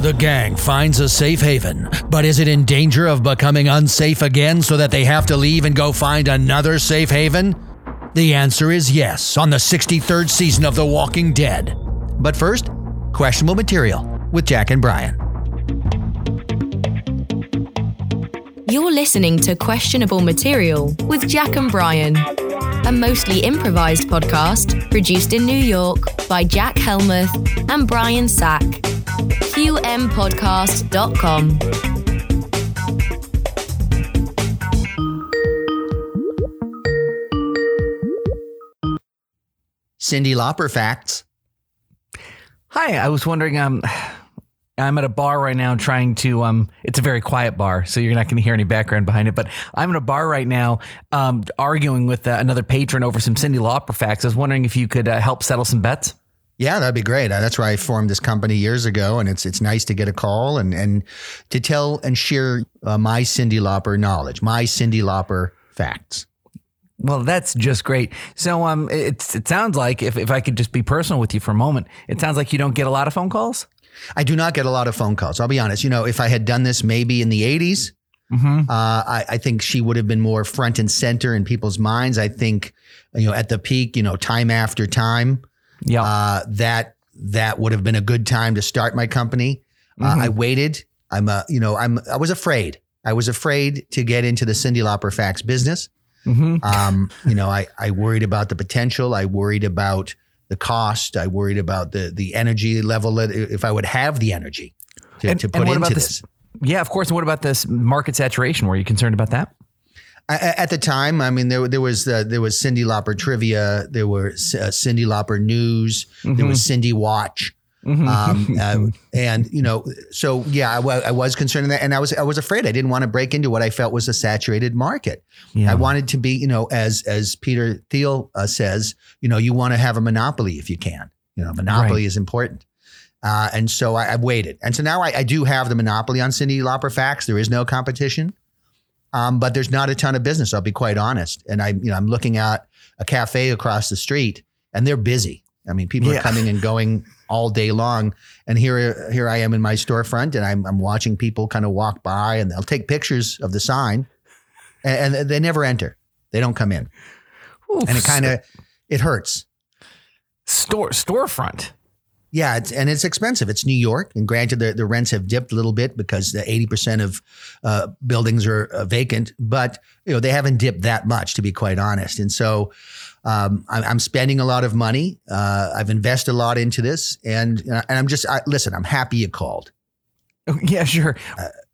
The gang finds a safe haven, but is it in danger of becoming unsafe again so that they have to leave and go find another safe haven? The answer is yes on the 63rd season of The Walking Dead. But first, questionable material with Jack and Brian. You're listening to Questionable Material with Jack and Brian, a mostly improvised podcast produced in New York by Jack Helmuth and Brian Sack. QMPodcast.com. Cyndi Lauper facts. Hi, I was wondering. Um, I'm at a bar right now trying to. Um, it's a very quiet bar, so you're not going to hear any background behind it. But I'm in a bar right now, um, arguing with uh, another patron over some Cyndi Lauper facts. I was wondering if you could uh, help settle some bets. Yeah, that'd be great. That's why I formed this company years ago, and it's it's nice to get a call and and to tell and share uh, my Cyndi Lauper knowledge, my Cyndi Lauper facts. Well, that's just great. So, um, it's it sounds like if if I could just be personal with you for a moment, it sounds like you don't get a lot of phone calls. I do not get a lot of phone calls. I'll be honest. You know, if I had done this maybe in the 80s, uh, I, I think she would have been more front and center in people's minds. I think, you know, at the peak, you know, time after time, Yeah. uh, that that would have been a good time to start my company. Uh, I waited. I'm a, you know, I'm I was afraid. I was afraid to get into the Cyndi Lauper fax business. Mhm. Um, you know, I I worried about the potential. I worried about the cost. I worried about the the energy level that if I would have the energy to, to put into about this. Yeah, of course. And what about this market saturation? Were you concerned about that? I- I- at the time, I mean, there there was uh, there was Cyndi Lauper trivia, there were uh, Cyndi Lauper news, there was Cyndi Watch, um, uh, and you know, so yeah, I was concerned in that, and I was I was afraid. I didn't want to break into what I felt was a saturated market. Yeah. I wanted to be, you know, as as Peter Thiel uh, says, you know, you want to have a monopoly if you can. You know, monopoly Right. is important. Uh, and so I, I've waited, and so now I, I do have the monopoly on Cyndi Lauper facts. There is no competition. Um, but there's not a ton of business. I'll be quite honest. And I, you know, I'm looking at a cafe across the street, and they're busy. I mean, people Yeah. are coming and going all day long. And here, here I am in my storefront, and I'm, I'm watching people kind of walk by, and they'll take pictures of the sign, and, and they never enter. They don't come in, and it kind of it hurts. store storefront. Yeah, it's, and it's expensive. It's New York, and granted, the, the rents have dipped a little bit because the eighty percent of uh, buildings are uh, vacant. But you know, they haven't dipped that much, to be quite honest. And so, um, I'm, I'm spending a lot of money. Uh, I've invested a lot into this, and and I'm just I, listen. I'm happy you called. Oh, Yeah, sure.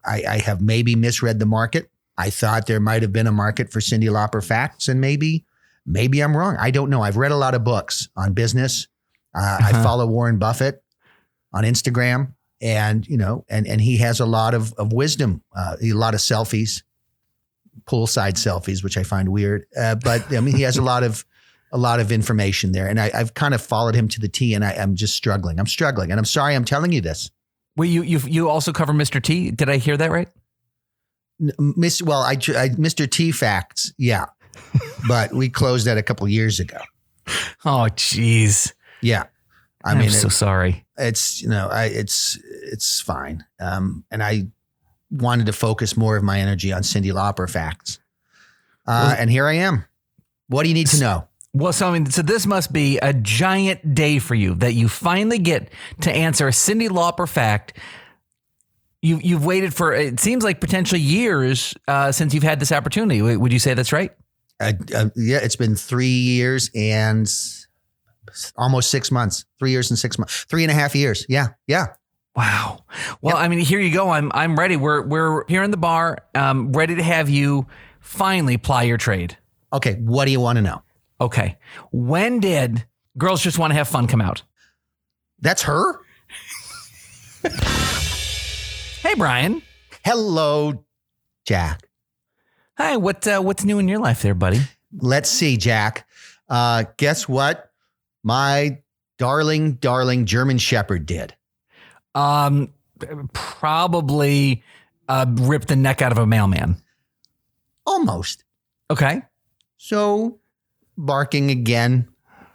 I, I have maybe misread the market. I thought there might have been a market for Cyndi Lauper facts, and maybe maybe I'm wrong. I don't know. I've read a lot of books on business. Uh, I Uh-huh. follow Warren Buffett on Instagram, and you know, and and he has a lot of of wisdom, uh, a lot of selfies, poolside selfies, which I find weird. Uh, but I mean, he has a lot of a lot of information there, and I, I've kind of followed him to the T, and I, I'm just struggling. I'm struggling, and I'm sorry I'm telling you this. Wait, you you you also cover Mr. T? Did I hear that right? Miss, well, I, I Mr. T facts, yeah, but we closed that a couple years ago. Oh, jeez. Yeah, I I'm mean, so it- sorry. it's you know, I it's it's fine. Um, and I wanted to focus more of my energy on Cyndi Lauper facts, uh, and here I am. What do you need to know? Well, so I mean, so this must be a giant day for you that you finally get to answer a Cyndi Lauper fact. You you've waited for it seems like potentially years uh, since you've had this opportunity. Would you say that's right? Uh, uh, yeah, it's been three years and almost six months. Three years and six months. Three and a half years. Yeah, yeah. Wow. Well, I mean, here you go. I'm I'm ready. We're we're here in the bar, um, ready to have you finally ply your trade. Okay, what do you want to know? Okay. When did Girls Just Want to Have Fun come out? That's her. Hey, Brian. Hello, Jack. Hi. What uh, what's new in your life, there, buddy? Let's see, Jack. Uh, guess what? My darling, darling German Shepherd did. Um, probably uh, rip the neck out of a mailman. Almost. Okay. So barking again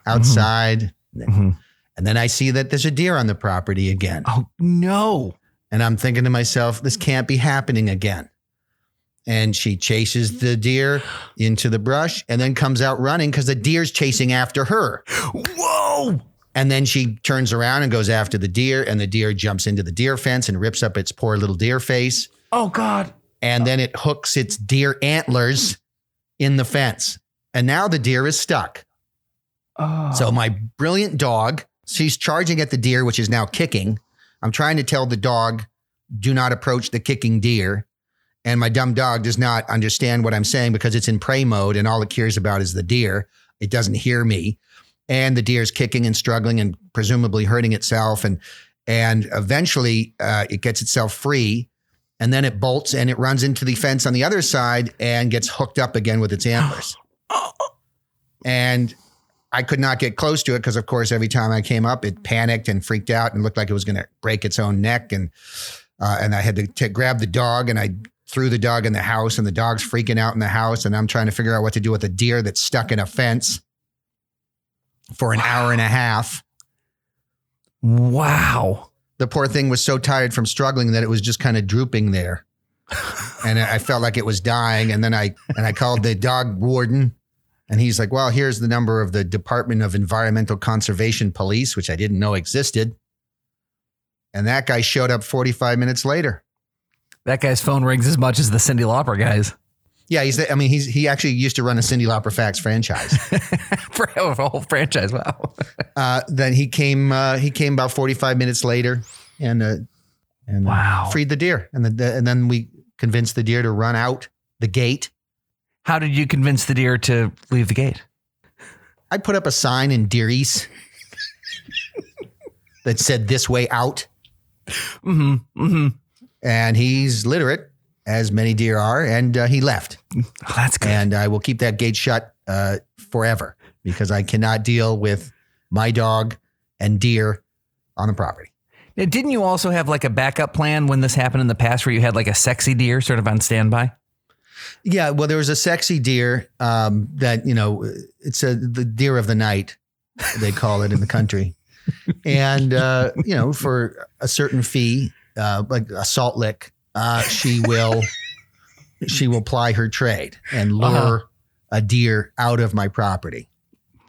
outside. Mhm. And then I see that there's a deer on the property again. Oh no. And I'm thinking to myself, this can't be happening again. And she chases mm-hmm. the deer into the brush and then comes out running because the deer's chasing after her. Whoa. And then she turns around and goes after the deer, and the deer jumps into the deer fence and rips up its poor little deer face. Oh God. And then it hooks its deer antlers in the fence. And now the deer is stuck. Oh. So my brilliant dog, she's charging at the deer, which is now kicking. I'm trying to tell the dog, do not approach the kicking deer. And my dumb dog does not understand what I'm saying because it's in prey mode and all it cares about is the deer. It doesn't hear me. And the deer is kicking and struggling and presumably hurting itself. And and eventually uh, it gets itself free. And then it bolts and it runs into the fence on the other side and gets hooked up again with its antlers. And I could not get close to it because, of course, every time I came up, it panicked and freaked out and looked like it was going to break its own neck. And uh, and I had to t- grab the dog and I threw the dog in the house, and the dog's freaking out in the house. And I'm trying to figure out what to do with a deer that's stuck in a fence for an hour and a half. Wow. The poor thing was so tired from struggling that it was just kind of drooping there. and I felt like it was dying. And then I and I called the dog warden and he's like, well, here's the number of the Department of Environmental Conservation Police, which I didn't know existed. And that guy showed up 45 minutes later. That guy's phone rings as much as the Cyndi Lauper guys. Yeah, he's. I mean, he's he actually used to run a Cyndi Lauper Facts franchise. For a whole franchise. Wow. uh, then he came. Uh, he came about 45 minutes later, and uh, and uh, Wow. freed the deer. And the, and then we convinced the deer to run out the gate. How did you convince the deer to leave the gate? I put up a sign in Deer East that said "This way out," Mm-hmm. Mm-hmm. And he's literate, as many deer are, and uh, he left. Oh, that's good. And I will keep that gate shut uh, forever because I cannot deal with my dog and deer on the property. Now, didn't you also have like a backup plan when this happened in the past where you had like a sexy deer sort of on standby? Yeah, well, there was a sexy deer um, that you know it's a the deer of the night, they call it in the country, and uh, you know for a certain fee, uh, like a salt lick, uh, she will she will ply her trade and lure Uh-huh. a deer out of my property.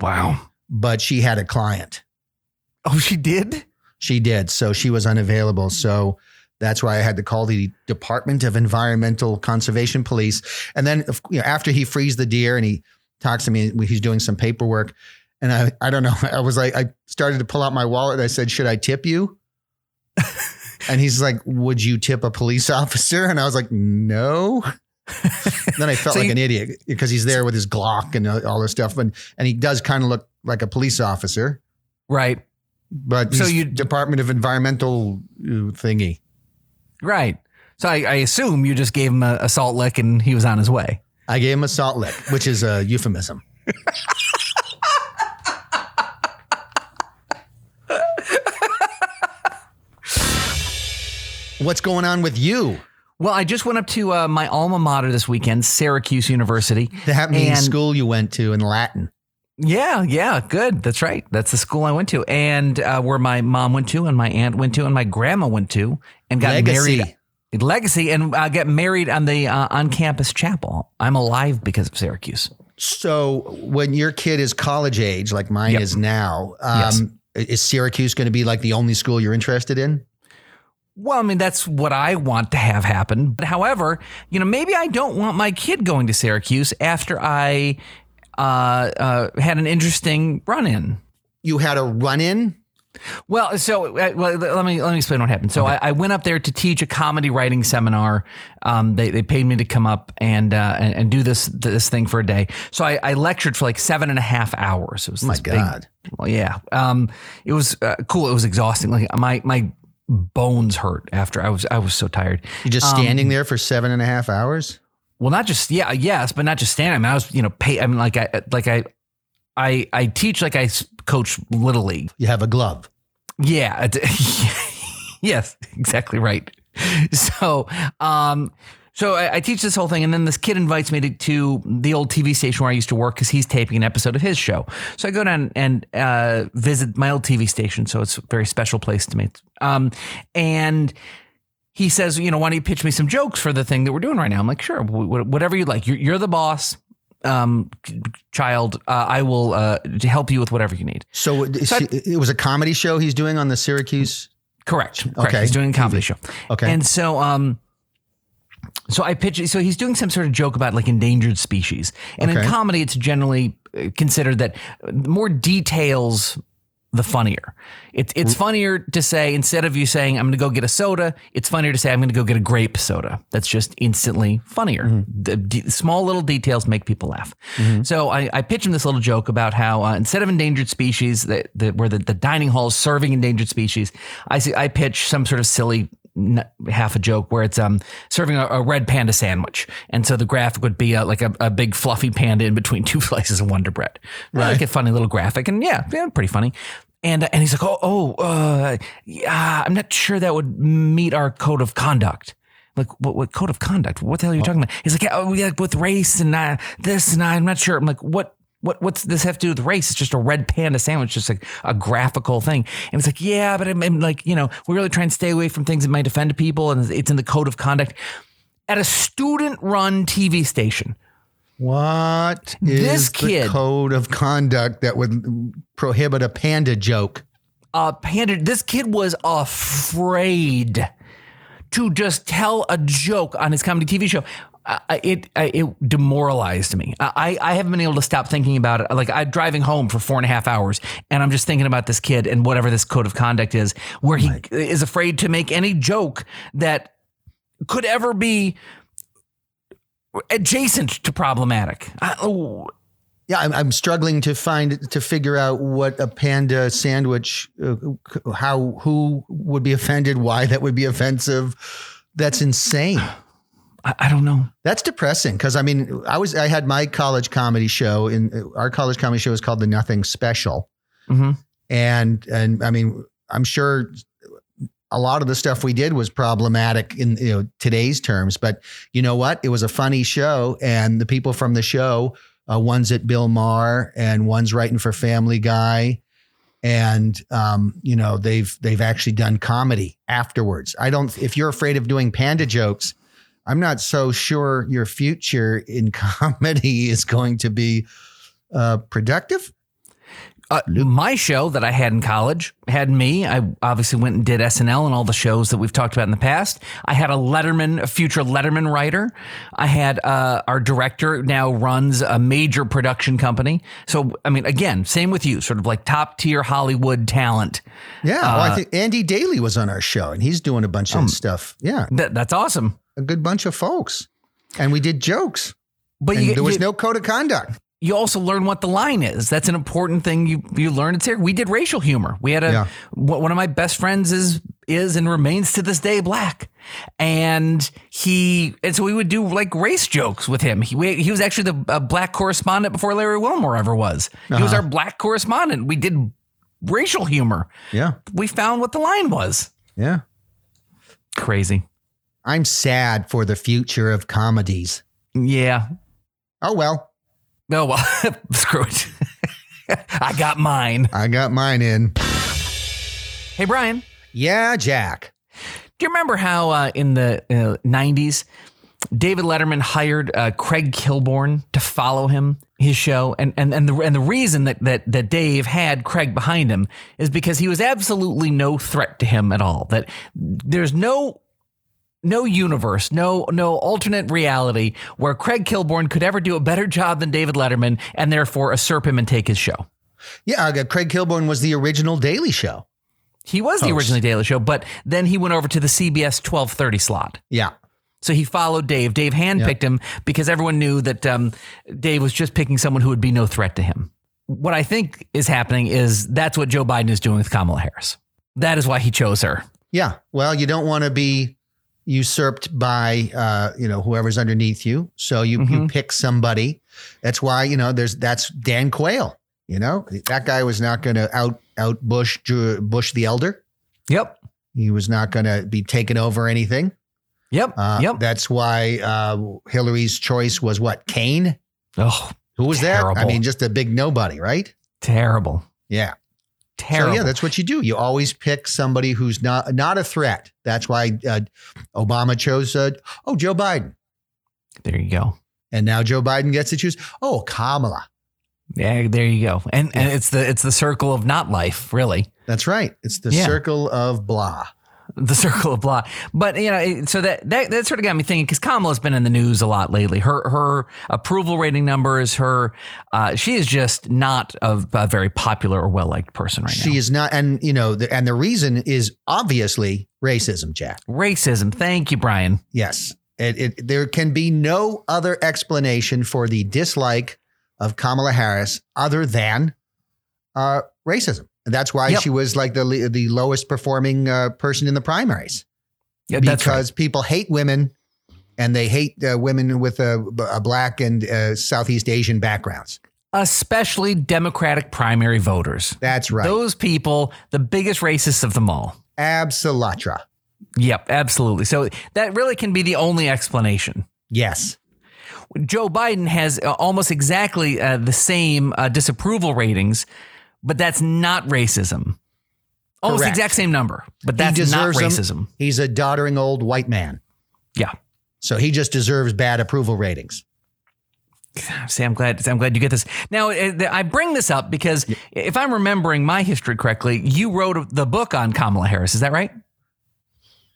Wow. But she had a client. Oh, she did? She did, so she was unavailable. So that's why I had to call the Department of Environmental Conservation Police. And then, you know, after he frees the deer and he talks to me, he's doing some paperwork. And I, I don't know. I was like, I started to pull out my wallet. I said, "Should I tip you?" and he's like, "Would you tip a police officer?" And I was like, "No." then I felt So like you- an idiot because he's there with his Glock and all this stuff, and and he does kind of look like a police officer, Right. but So you- Department of Environmental uh, thingy. Right. So I, I assume you just gave him a, a salt lick and he was on his way. I gave him a salt lick, which is a euphemism. What's going on with you? Well, I just went up to uh, my alma mater this weekend, Syracuse University. That means And- school you went to in Latin. Yeah, yeah, good. That's right. That's the school I went to, and uh, where my mom went to, and my aunt went to, and my grandma went to, and got Legacy. married. Legacy, and uh, got married on the uh, on-campus chapel. I'm alive because of Syracuse. So when your kid is college age, like mine Yep. is now, Yes. um, is Syracuse going to be like the only school you're interested in? Well, I mean, that's what I want to have happen. But however, you know, maybe I don't want my kid going to Syracuse after I uh, uh, had an interesting run in. You had a run in? Well, so uh, well, let me let me explain what happened. So I, I went up there to teach a comedy writing seminar. Um, they they paid me to come up and uh, and, and do this this thing for a day. So I, I lectured for like seven and a half hours. It was Oh my this big- God. well, yeah. Um, it was uh, cool. It was exhausting. Like my my bones hurt after I was I was so tired. You just Um, standing there for seven and a half hours? Well, not just yeah, yes, but not just standing. I mean, I was you know pay. I mean, like I like I I I teach like I coach little league. You have a glove. Yeah. yes, exactly right. So, um, so I, I teach this whole thing, and then this kid invites me to, to the old TV station where I used to work because he's taping an episode of his show. So I go down and uh, visit my old TV station. So it's a very special place to me. Um, and he says, you know, why don't you pitch me some jokes for the thing that we're doing right now? I'm like, sure, wh- wh- whatever you'd like. You're, you're the boss, um, child. Uh, I will uh, help you with whatever you need. So, So I- it was a comedy show he's doing on the Syracuse. Correct. Correct. Okay. He's doing a comedy show. Okay. And so, um, so I pitch. So he's doing some sort of joke about like endangered species, and in Okay. comedy, it's generally uh, considered that the more details, the funnier. It's it's funnier to say instead of you saying I'm going to go get a soda, it's funnier to say I'm going to go get a grape soda. That's just instantly funnier. The d- small little details make people laugh. So I, I pitch him this little joke about how uh, instead of endangered species, that, that where the, the dining hall is serving endangered species, I see I pitch some sort of silly half a joke where it's um serving a, a red panda sandwich, and so the graphic would be uh, like a, a big fluffy panda in between two slices of Wonder Bread. Right. Like a funny little graphic, and yeah, yeah, pretty funny. And and he's like, oh oh, uh, yeah, I'm not sure that would meet our code of conduct. Like what, what code of conduct? What the hell are you talking about? He's like, yeah, oh, yeah, with race and uh, this and I'm not sure. I'm like, what? What what's this have to do with race? It's just a red panda sandwich, just like a graphical thing. And it's like, yeah, but I'm, I'm like, you know, we really try and stay away from things that might offend people, and it's in the code of conduct. At a student-run TV station, What is This kid- the code of conduct that would prohibit a panda joke? uh, panda, this kid was afraid to just tell a joke on his comedy TV show. Uh, it uh, it demoralized me. I I haven't been able to stop thinking about it. Like I'm driving home for four and a half hours, and I'm just thinking about this kid and whatever this code of conduct is, where he is afraid to make any joke that could ever be adjacent to problematic. I, oh, Yeah, I'm, I'm struggling to find to figure out what a panda sandwich, uh, how who would be offended, why that would be offensive. That's insane. I, I don't know. That's depressing because I mean, I was I had my college comedy show, and our college comedy show is called the Nothing Special, Mhm. and and I mean, I'm sure a lot of the stuff we did was problematic in you know today's terms, but you know what? It was a funny show, and the people from the show, uh, one's at Bill Maher, and one's writing for Family Guy. And um, you know they've they've actually done comedy afterwards. I don't. If you're afraid of doing panda jokes, I'm not so sure your future in comedy is going to be uh, productive. Uh, my show that I had in college had me. I obviously went and did SNL and all the shows that we've talked about in the past. I had a Letterman, a future Letterman writer. I had uh, our director now runs a major production company. So, I mean, again, same with you, sort of like top tier Hollywood talent. Yeah, well, I think Andy Daly was on our show, and he's doing a bunch of stuff. Yeah, That, that's awesome. a good bunch of folks, and we did jokes, But you, there was you, no code of conduct. You also learn what the line is. That's an important thing you you learn. It's here. We did racial humor. We had a Yeah. one of my best friends is is and remains to this day black, and he and so we would do like race jokes with him. He we, he was actually the uh, black correspondent before Larry Wilmore ever was. He was Uh-huh. our black correspondent. We did racial humor. Yeah, We found what the line was. yeah. Crazy. I'm sad for the future of comedies. Yeah. Oh well, Oh well. Screw it. I got mine. I got mine in. Hey Brian. Yeah, Jack. Do you remember how uh, in the uh, 90s, David Letterman hired uh, Craig Kilborn to follow him, his show? And, and, and, the, and the reason that, that, that Dave had Craig behind him is because he was absolutely no threat to him at all. That there's no no universe, no no alternate reality where Craig Kilborn could ever do a better job than David Letterman and therefore usurp him and take his show. Yeah, uh, Craig Kilborn was the original Daily Show. He was the original Daily Show, but then he went over to the CBS 1230 slot. Yeah, So he followed Dave. Dave handpicked him because everyone knew that um, Dave was just picking someone who would be no threat to him. What I think is happening is that's what Joe Biden is doing with Kamala Harris. That is why he chose her. yeah. Well, you don't want to be usurped by uh, you know whoever's underneath you, so you you Mhm. pick somebody. That's why you know there's that's Dan Quayle. You know that guy was not going to out out Bush Bush the elder. Yep. He was not going to be taken over anything. Yep. Uh, yep. That's why uh, Hillary's choice was what Kaine. oh, Who was that? I mean, just a big nobody, right? terrible. Yeah. Terrible. So yeah, that's what you do. You always pick somebody who's not not a threat. That's why uh, Obama chose uh, oh Joe Biden, there you go. and now Joe Biden gets to choose oh Kamala. Yeah, there you go. And and it's the it's the circle of not life, really. That's right. It's the Yeah. circle of blah. The circle of blah. But you know, so that that, that sort of got me thinking because Kamala's been in the news a lot lately. Her her approval rating numbers, her uh, she is just not a, a very popular or well liked person right She now. She is not, and you know, the, and the reason is obviously racism, Jack. Racism. Thank you, Brian. Yes, it, it there can be no other explanation for the dislike of Kamala Harris other than uh, racism. That's why Yep. she was like the the lowest performing uh, person in the primaries Yeah, that's right. because people hate women and they hate uh, women with a, a black and uh, Southeast Asian backgrounds. Especially Democratic primary voters. That's right. Those people, the biggest racists of them all. Absolatra. Yep, absolutely. So that really can be the only explanation. Yes. Joe Biden has uh, almost exactly uh, the same uh, disapproval ratings, but that's not racism. Almost the exact same number, but that's not racism. He's a doddering old white man. Yeah. So he just deserves bad approval ratings. See, I'm glad. I'm glad you get this. Now, uh, I bring this up because if I'm remembering my history correctly, you wrote the book on Kamala Harris. Is that right?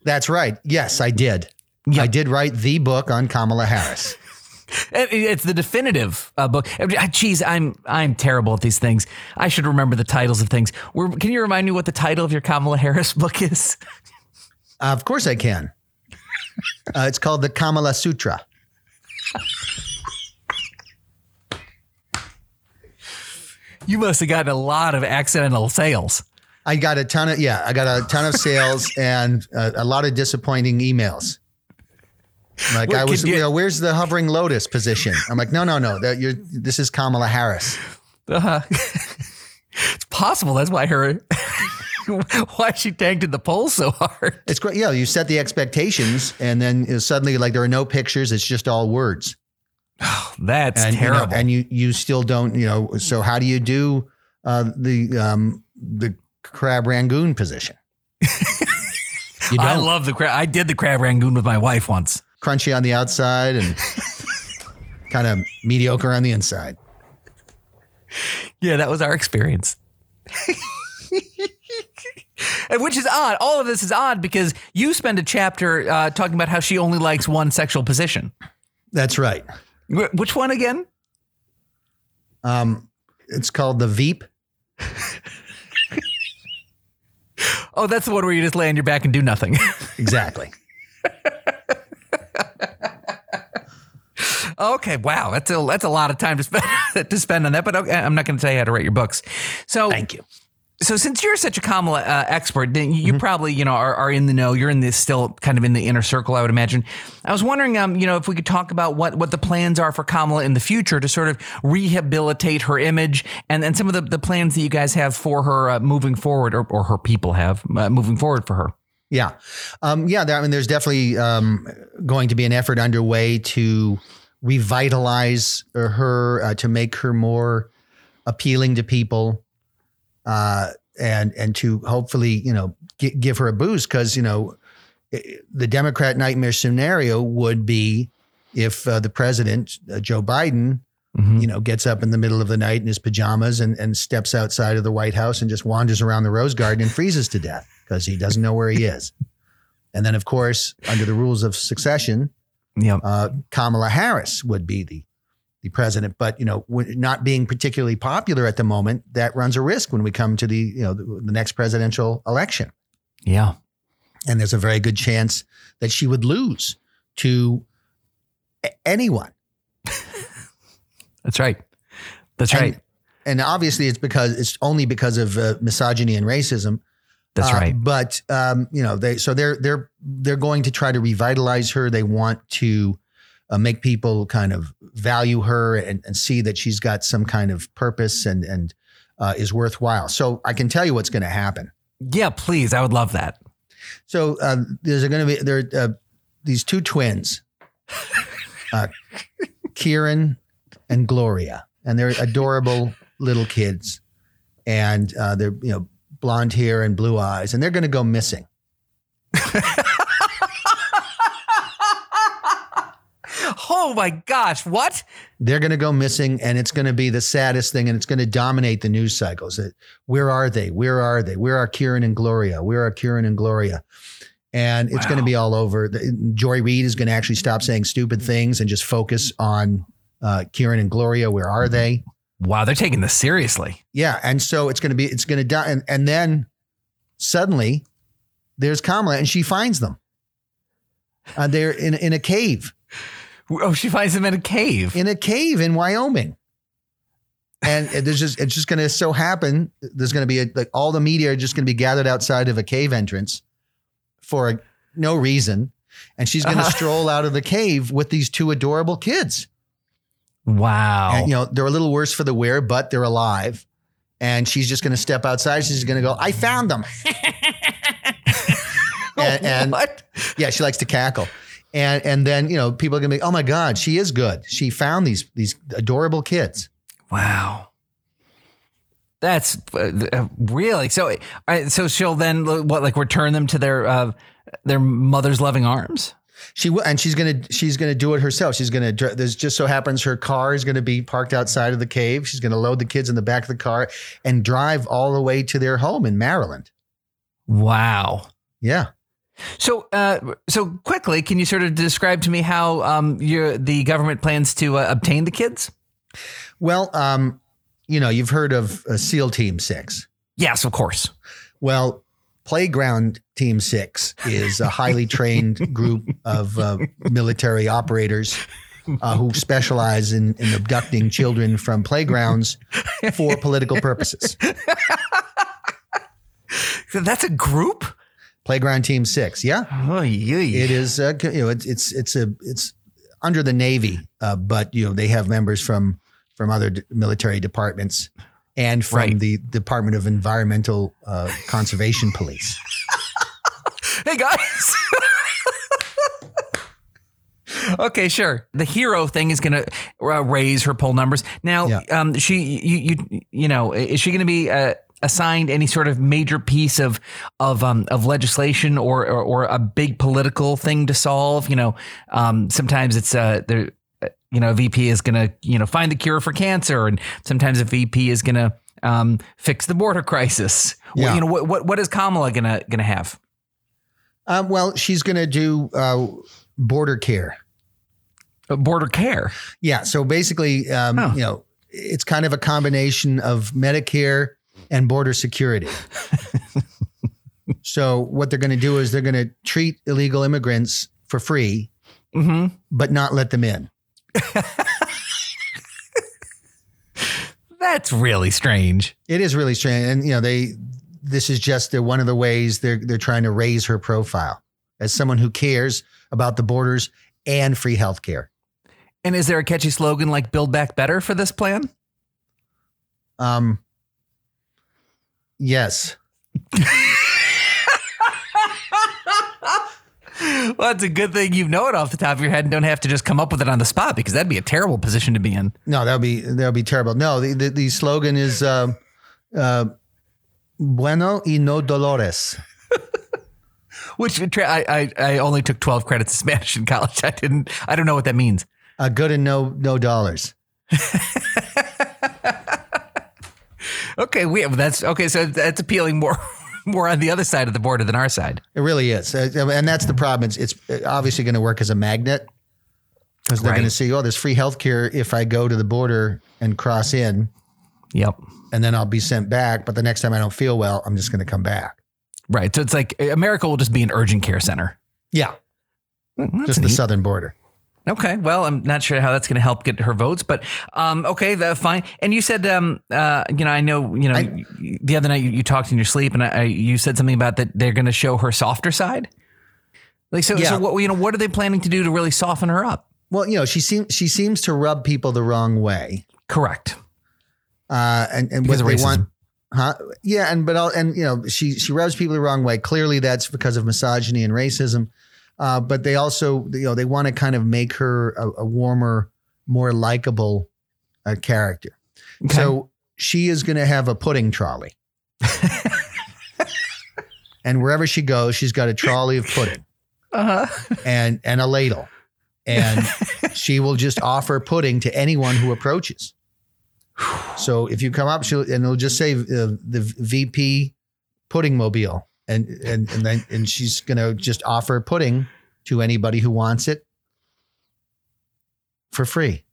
That's right. Yes, I did. Yep. I did write the book on Kamala Harris. It- It's the definitive uh, book. Uh, Geez, I'm I'm terrible at these things. I should remember the titles of things. Were- Can you remind me what the title of your Kamala Harris book is? Uh, of course, I can. Uh, it's called the Kamala Sutra. You must have gotten a lot of accidental sales. I got a ton of yeah, I got a ton of sales and uh, a lot of disappointing emails. Like Well, I was, you- you know, where's the hovering lotus position? I'm like, no, no, no. That you're. This is Kamala Harris. Uh-huh. it's possible. That's why her why she tanked in the polls so hard. It's great. Yeah, you set the expectations, and then you know, suddenly, like, there are no pictures. It's just all words. That's and you know, terrible. and you you still don't you know so how do you do uh, the um, the crab rangoon position you I love the crab. I did the crab rangoon with my wife once. Crunchy on the outside and kind of mediocre on the inside Yeah, that was our experience. and which is odd. All of this is odd because you spend a chapter uh, talking about how she only likes one sexual position. that's right Wh- Which one again? um, it's called the veep Oh, that's the one where you just lay on your back and do nothing. exactly okay, wow, that's a that's a lot of time to spend to spend on that. But okay, I'm not going to tell you how to write your books. So thank you So since you're such a Kamala uh, expert, then you probably you know are, are in the know. You're in this still kind of in the inner circle, I would imagine. I was wondering, um, you know, if we could talk about what what the plans are for Kamala in the future to sort of rehabilitate her image, and and some of the, the plans that you guys have for her uh, moving forward, or, or her people have uh, moving forward for her. Yeah. Um, yeah. There, I mean, there's definitely um, going to be an effort underway to revitalize her, uh, to make her more appealing to people, uh, and and to hopefully, you know, gi- give her a boost because you know, the Democrat nightmare scenario would be if uh, the president uh, Joe Biden. Mhm. You know, gets up in the middle of the night in his pajamas and, and steps outside of the White House and just wanders around the Rose Garden and freezes to death because he doesn't know where he is. And then, of course, under the rules of succession, Yeah. uh, Kamala Harris would be the the president. But you know, not being particularly popular at the moment, that runs a risk when we come to the you know the, the next presidential election. Yeah. And there's a very good chance that she would lose to anyone. That's right. That's And- right. And obviously, it's because it's only because of uh, misogyny and racism. That's Uh, right. But um, you know, they so they're they're they're going to try to revitalize her. They want to uh, make people kind of value her and, and see that she's got some kind of purpose and and uh, is worthwhile. So I can tell you what's going to happen. Yeah, please. I would love that. So uh, there's going to be there uh, these two twins, uh, Kieran and Gloria, and they're adorable little kids, and uh, they're you know blonde hair and blue eyes, and they're going to go missing. Oh my gosh, what? They're going to go missing, and it's going to be the saddest thing, and it's going to dominate the news cycles. Where are they? Where are they? Where are Kieran and Gloria? Where are Kieran and Gloria? And it's going to be all over. Joy Reid is going to actually stop saying stupid things and just focus on uh, Kieran and Gloria. Where are they? Wow, they're taking this seriously. Yeah, and so it's going to be it's going to die, and, and then suddenly there's Kamala, and she finds them. Uh, they're in in a cave, Oh, she finds them in a cave. in a cave in Wyoming, and there's just it's just going to so happen there's going to be a, like all the media are just going to be gathered outside of a cave entrance for no reason, and she's going to Uh-huh. stroll out of the cave with these two adorable kids. Wow. And, you know, they're a little worse for the wear, but they're alive. And she's just going to step outside. She's going to go, I found them. and, and what? yeah, she likes to cackle. And and then, you know, people are going to be, oh my God, she is good. She found these these adorable kids. Wow. That's uh, uh, really so. right, so she'll then uh, what like return them to their uh, their mother's loving arms. She will, and she's gonna she's gonna do it herself. She's gonna. There's just so happens her car is gonna be parked outside of the cave. She's gonna load the kids in the back of the car and drive all the way to their home in Maryland. Wow. Yeah. So, uh, so quickly, can you sort of describe to me how um, your the government plans to uh, obtain the kids? Well, um, you know, you've heard of uh, SEAL Team Six. Yes, of course. Well, Playground Team Six is a highly trained group of uh, military operators uh, who specialize in, in abducting children from playgrounds for political purposes. So that's a group. Playground Team Six, yeah, Oh, it is. Uh, you know, it's it's it's a it's under the Navy, uh, but you know they have members from from other d- military departments and from Right. the Department of Environmental uh, Conservation Police. Hey guys. okay, sure. The hero thing is going to uh, raise her poll numbers. Now, Yeah. um, she, you, you, you know, is she going to be uh, assigned any sort of major piece of of um, of legislation or, or or a big political thing to solve? You know, um, sometimes it's uh, there. You know, a VP is going to you know find the cure for cancer, and sometimes a VP is going to um, fix the border crisis. Yeah. You know, what what what is Kamala gonna gonna have? Um, well, she's going to do uh, border care. Uh, Border care. Yeah. So basically, um, Oh. you know, it's kind of a combination of Medicare and border security. so what they're going to do is they're going to treat illegal immigrants for free, hmm but not let them in. That's really strange. It is really strange, and you know, they. This is just one of the ways they're they're trying to raise her profile as someone who cares about the borders and free health care. And is there a catchy slogan like "Build Back Better" for this plan? Um. Yes. Well, it's a good thing you know it off the top of your head and don't have to just come up with it on the spot because that'd be a terrible position to be in. No, that would be that would be terrible. No, the the, the slogan is uh, uh, "Bueno y no dolores." Which I, I I only took twelve credits of Spanish in college. I didn't. I don't know what that means. Uh, good and no no dollars. Okay, we have, that's okay. So that's appealing more more on the other side of the border than our side. It really is, Uh, and that's the problem. It's, it's obviously going to work as a magnet because they're Right. going to see, oh, there's free healthcare if I go to the border and cross in, Yep. and then I'll be sent back. But the next time I don't feel well, I'm just going to come back. Right. So it's like America will just be an urgent care center. Yeah, Hmm, That's just the neat. southern border. Okay, well, I'm not sure how that's going to help get her votes, but um, okay, that, fine. And you said, um, uh, you know, I know, you know, I- the other night you, you talked in your sleep, and I, I, you said something about that they're going to show her softer side. Like, so, Yeah. so what, you know, what are they planning to do to really soften her up? Well, you know, she seems she seems to rub people the wrong way, Correct. uh, and and Because what they want. Huh? Yeah, and but all and you know she she rubs people the wrong way. Clearly, that's because of misogyny and racism. Uh, but they also you know they want to kind of make her a, a warmer, more likable uh, character. Okay. So she is going to have a pudding trolley. and wherever she goes, she's got a trolley of pudding Uh-huh. and and a ladle, and she will just offer pudding to anyone who approaches. So if you come up, she'll and it'll just say uh, the VP pudding mobile, and and and then and she's gonna just offer pudding to anybody who wants it for free.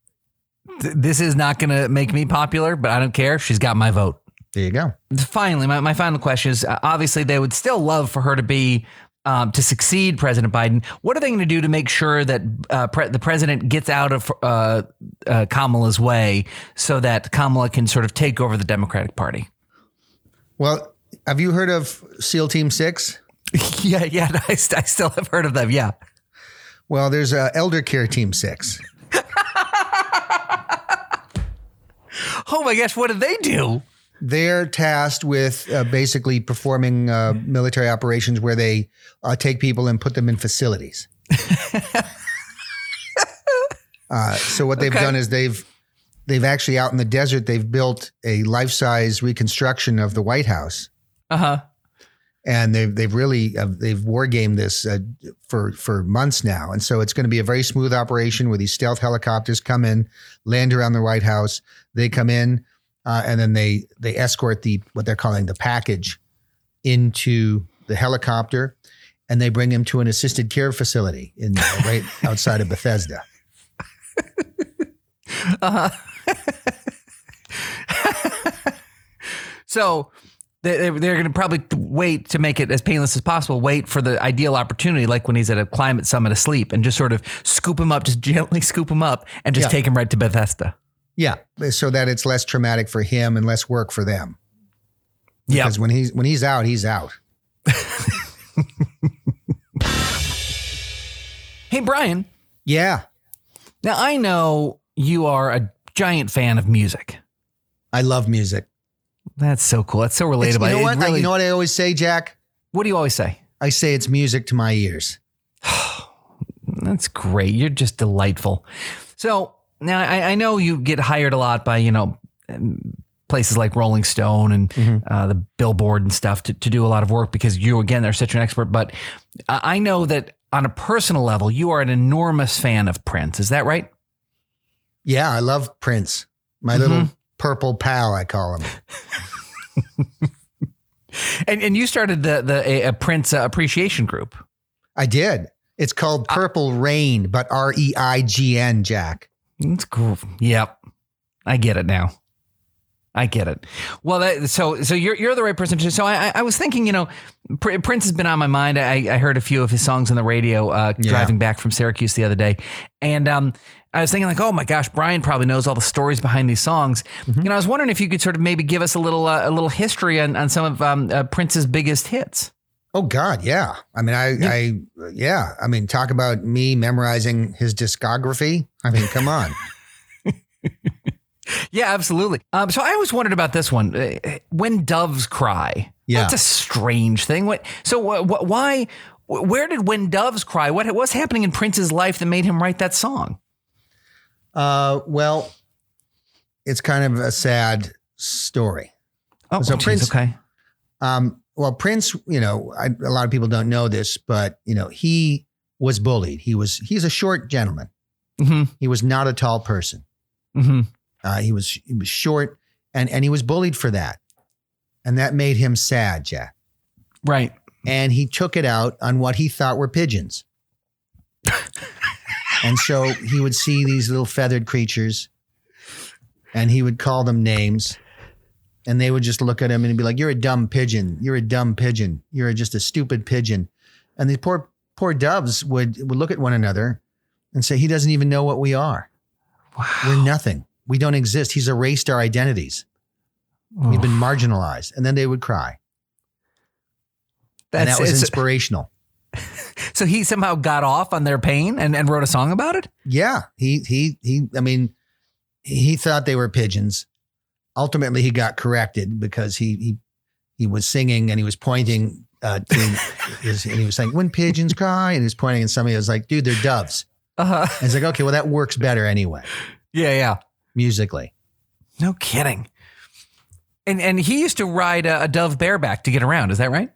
Th- This is not going to make me popular, but I don't care. She's got my vote. There you go. Finally, my, my final question is uh, obviously they would still love for her to be um, to succeed President Biden. What are they going to do to make sure that uh, pre- the president gets out of uh, uh, Kamala's way so that Kamala can sort of take over the Democratic Party? Well, have you heard of SEAL Team Six? yeah, yeah, I, st- I still have heard of them. Yeah. Well, there's uh, Elder Care Team Six. Oh my gosh, what did they do? They're tasked with uh, basically performing uh, military operations where they uh, take people and put them in facilities. uh, so what they've Okay. done is they've they've actually out in the desert they've built a life size reconstruction of the White House, Uh huh. and they've they've really uh, they've war gamed this uh, for for months now, and so it's going to be a very smooth operation where these stealth helicopters come in, land around the White House. They come in, uh, and then they they escort the what they're calling the package into the helicopter, and they bring him to an assisted care facility in right outside of Bethesda. Uh-huh. so they, they're going to probably wait to make it as painless as possible. Wait for the ideal opportunity, like when he's at a climate summit asleep, and just sort of scoop him up, just gently scoop him up, and just Yeah. take him right to Bethesda. Yeah, so that it's less traumatic for him and less work for them. Yeah. Because when he's when he's out, he's out. Hey, Brian. Yeah, Now I know you are a giant fan of music. I love music. That's so cool. That's so It's- relatable. you know It what? really- you know what I always say, Jack. what do you always say? I say it's music to my ears. That's great. You're just delightful. So now I, I know you get hired a lot by, you know, um, places like Rolling Stone and Mm-hmm. uh, the Billboard and stuff to, to do a lot of work because you, again, are such an expert. But I I know that on a personal level, you are an enormous fan of Prince. Is that right? Yeah, I love Prince. My Mhm. little purple pal, I call him. And, and you started the, the a, a Prince uh, appreciation group. I did. It's called Purple Rain, but R E I G N, Jack. It's cool. Yep. I get it now. I get it. Well, that, so so you're you're the right person to. So I I- I was thinking, you know, Pr- Prince has been on my mind. I, I heard a few of his songs on the radio uh, Yeah. driving back from Syracuse the other day, and um, I was thinking like, oh my gosh, Brian probably knows all the stories behind these songs. And I was wondering if you could sort of maybe give us a little uh, a little history on on some of um, uh, Prince's biggest hits. Oh God, yeah. I mean, I, I, yeah. I mean, talk about me memorizing his discography. I mean, come on. Yeah, absolutely. Um, so I always wondered about this one. Uh, When doves cry. Yeah. That's a strange thing. What? So wh- wh- why? Where did When Doves Cry? What what's happening in Prince's life that made him write that song? Uh, well, it's kind of a sad story. Oh, So geez, Prince- Okay. Um, well, Prince, you know, I, a lot of people don't know this, but you know, he was bullied. He was he's a short gentleman. hmm He was not a tall person. hmm Uh, he was he was short, and and he was bullied for that, and that made him sad, Jack. Right. And he took it out on what he thought were pigeons. and so he would see these little feathered creatures, and he would call them names, and they would just look at him and be like, "You're a dumb pigeon. You're a dumb pigeon. You're just a stupid pigeon." And these poor poor doves would would look at one another and say, "He doesn't even know what we are. We're nothing. We don't exist. He's erased our identities. We've been marginalized." And then they would cry, and that was inspirational. so he somehow got off on their pain and, and wrote a song about it. Yeah, he he he. I mean, he thought they were pigeons. Ultimately, he got corrected because he he he was singing and he was pointing uh, to his, and he was saying when pigeons cry and he was pointing and somebody was like, "Dude, they're doves." Uh-huh. And he's like, "Okay, well that works better anyway Yeah, yeah. musically." No kidding. And and he used to ride a, a dove bareback to get around. Is that right?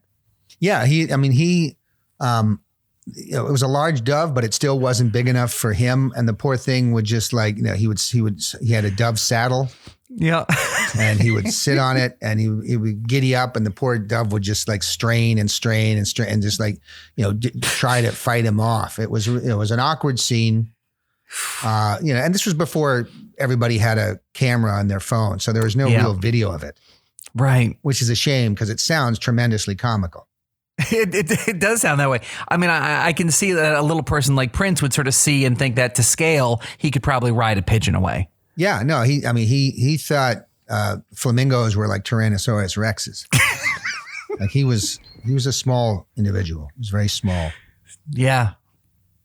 Yeah, he. I mean, he. Um, you know, it was a large dove, but it still wasn't big enough for him. And the poor thing would just like, you know, he would he would he had a dove saddle, Yeah. and he would sit on it, and he he would giddy up, and the poor dove would just like strain and strain and strain and just like you know d- try to fight him off. It was it was an awkward scene. Uh, you know, and this was before everybody had a camera on their phone, so there was no Yeah. real video of it, right. which is a shame because it sounds tremendously comical. It, it, it does sound that way. I mean, I, I can see that a little person like Prince would sort of see and think that to scale, he could probably ride a pigeon away. Yeah, no, he. I mean, he he thought uh, flamingos were like Tyrannosaurus rexes. like he was he was a small individual. He was very small, Yeah.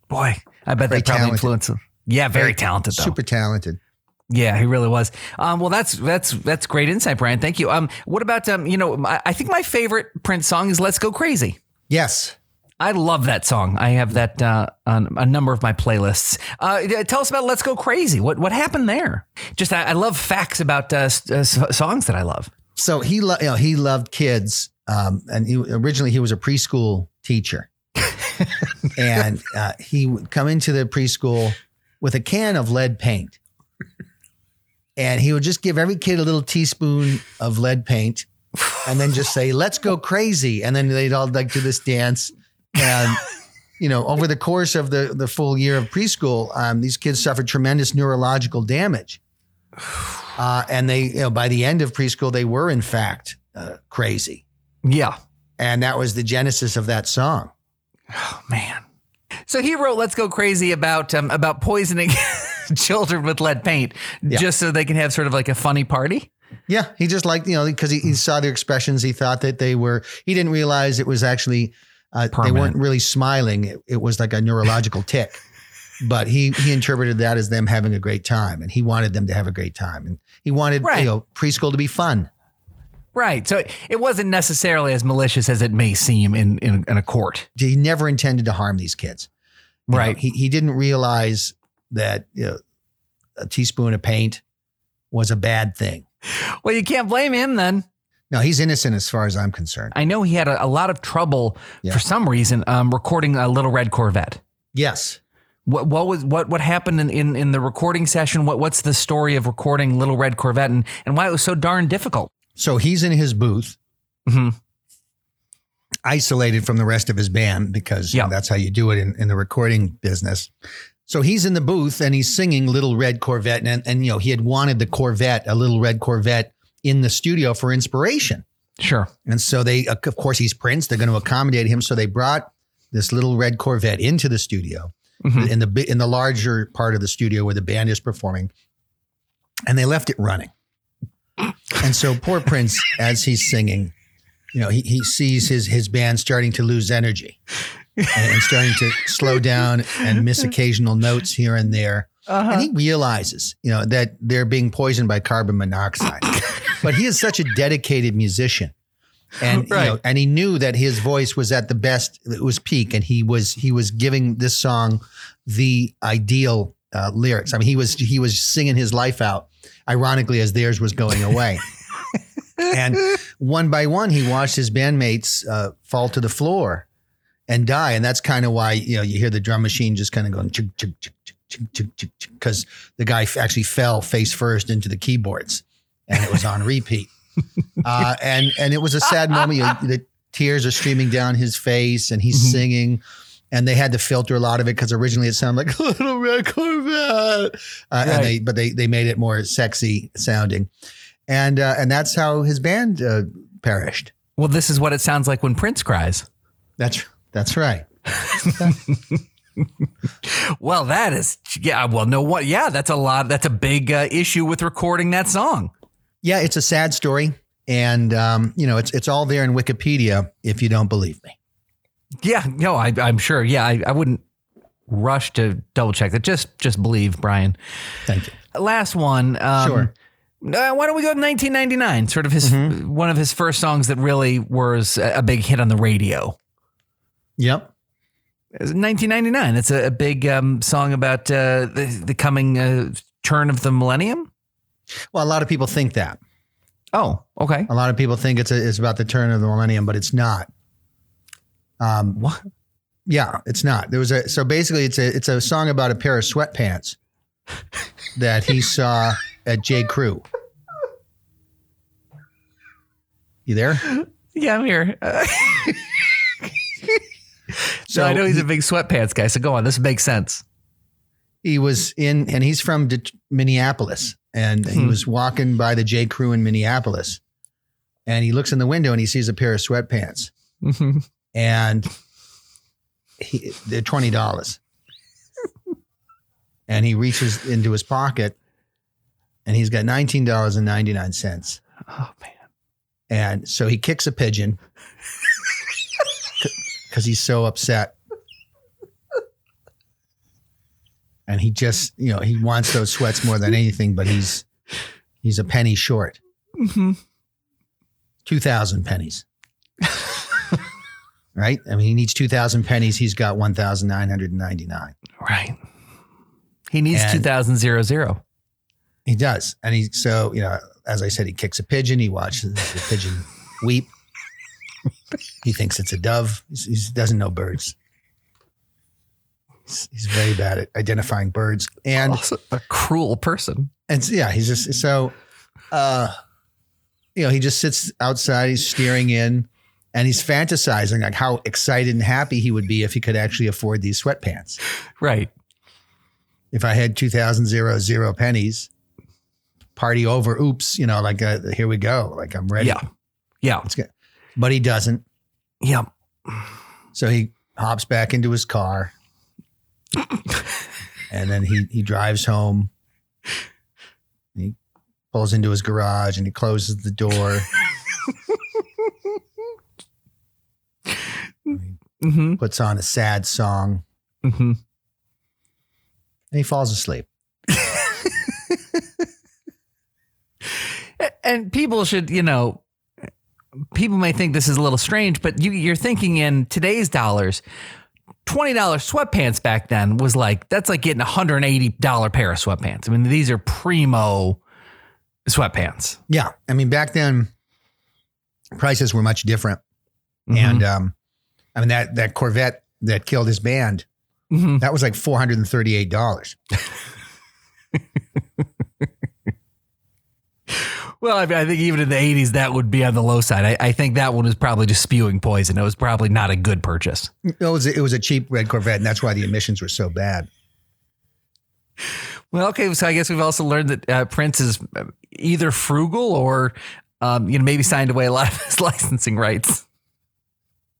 Boy, I bet Very that probably talented. influenced him. Yeah, very, talented though. super talented. Yeah, he really was. Um, well, that's that's that's great insight, Brian. Thank you. Um, what about um, you know, I, I think my favorite Prince song is "Let's Go Crazy." Yes. I love that song. I have that uh, on a number of my playlists. Uh, tell us about "Let's Go Crazy." What what happened there? Just I, I love facts about uh, uh, songs that I love. So he lo- you know, he loved kids, um, and he, originally he was a preschool teacher, and uh, he would come into the preschool with a can of lead paint, and he would just give every kid a little teaspoon of lead paint, and then just say, "Let's go crazy," and then they'd all like do this dance, and. You know, over the course of the, the full year of preschool, um, these kids suffered tremendous neurological damage. Uh, and they, you know, by the end of preschool, they were in fact uh, crazy, Yeah, and that was the genesis of that song. oh, man. So he wrote "Let's Go Crazy" about um, about poisoning children with lead paint, Yeah. just so they can have sort of like a funny party. Yeah, he just liked, you know, because he, he saw their expressions. He thought that they were. He didn't realize it was actually uh, they weren't really smiling. It, it was like a neurological tic. But he he interpreted that as them having a great time, and he wanted them to have a great time, and he wanted Right. you know preschool to be fun. Right. So it wasn't necessarily as malicious as it may seem in in, in a court. He never intended to harm these kids. You know, Right. he he didn't realize that you know, a teaspoon of paint was a bad thing. Well, you can't blame him then. No, he's innocent as far as I'm concerned. I know he had a, a lot of trouble Yeah. for some reason um, recording a Little Red Corvette. Yes. What, what was what what happened in, in, in the recording session? What what's the story of recording Little Red Corvette and, and why it was so darn difficult? So he's in his booth, Mhm. isolated from the rest of his band because you know, that's how you do it in, in the recording business. So he's in the booth and he's singing Little Red Corvette. And, and, you know, he had wanted the Corvette, a Little Red Corvette in the studio for inspiration. Sure. And so they, of course, he's Prince. They're going to accommodate him. So they brought this little red Corvette into the studio Mhm. in the in the larger part of the studio where the band is performing, and they left it running. And so poor Prince, as he's singing, you know, he, he sees his his band starting to lose energy and, and starting to slow down and miss occasional notes here and there. And he realizes, you know, that they're being poisoned by carbon monoxide. but he is such a dedicated musician. And you know, and he knew that his voice was at the best, it was peak, and he was he was giving this song the ideal uh, lyrics. I mean, he was he was singing his life out, ironically, as theirs was going away. and one by one, he watched his bandmates uh, fall to the floor and die, and that's kind of why you know you hear the drum machine just kind of going because the guy f- actually fell face first into the keyboards, and it was on repeat. Uh, and and it was a sad moment. You know, the tears are streaming down his face, and he's Mhm. singing. And they had to filter a lot of it because originally it sounded like a Little Red Corvette, uh, Right. and they but they they made it more sexy sounding, and uh, and that's how his band uh, perished. Well, this is what it sounds like when Prince cries. That's that's right. Well, that is yeah. Well, no, what? Yeah, that's a lot. That's a big uh, issue with recording that song. Yeah, it's a sad story, and um, you know it's it's all there in Wikipedia if you don't believe me. Yeah, no, I, I'm sure. Yeah, I, I wouldn't rush to double check that. Just just believe, Brian. Thank you. Last one. Um, Sure. Uh, why don't we go to 1999? Sort of his one of his first songs that really was a big hit on the radio. Yep. 1999. It's a, a big um, song about uh, the, the coming uh, turn of the millennium. Well, a lot of people think that. Oh, okay. A lot of people think it's a, it's about the turn of the millennium, but it's not. Um, What? yeah, it's not. There was a so basically it's a it's a song about a pair of sweatpants that he saw at J. Crew. You there? Yeah, I'm here. Uh, so I know he's a big sweatpants guy. So go on. This makes sense. he was in, and he's from Det- Minneapolis, and he Hmm. was walking by the J. Crew in Minneapolis, and he looks in the window and he sees a pair of sweatpants, and he, they're twenty dollars, and he reaches into his pocket, and he's got nineteen dollars and ninety nine cents, Oh man. and so he kicks a pigeon because he's so upset. And he just, you know, he wants those sweats more than anything, but he's he's a penny short. hmm Two thousand pennies. right? I mean, he needs two thousand pennies. He's got one thousand nine hundred and ninety nine. Right. He needs And- 2000 zero zero. He does, and he so you know, as I said, he kicks a pigeon. He watches the pigeon weep. He thinks it's a dove. He's, he doesn't know birds. He's, he's very bad at identifying birds, and Also a cruel person. and yeah, he's just so, uh, you know, he just sits outside. He's staring in, and he's fantasizing like how excited and happy he would be if he could actually afford these sweatpants. Right. If I had two thousand zero zero pennies, party over. Oops, you know, like uh, here we go. Like I'm ready. Yeah. Yeah. It's good. But he doesn't. Yeah. So he hops back into his car. and then he he drives home. He pulls into his garage and he closes the door. hmm puts on a sad song, hmm and he falls asleep. And people should, you know, people may think this is a little strange, but you, you're thinking in today's dollars. $20 sweatpants back then was like that's like getting a $180 pair of sweatpants. I mean these are primo sweatpants. Yeah. I mean back then prices were much different. Mm-hmm. And um I mean that that Corvette that killed his band mm-hmm. that was like $438. well, I, mean, I think even in the '80s that would be on the low side. I, I think that one was probably just spewing poison. It was probably not a good purchase. It was it was a cheap red Corvette, and that's why the emissions were so bad. Well, okay, so I guess we've also learned that uh, Prince is uh, either frugal or, um, you know, maybe signed away a lot of his licensing rights.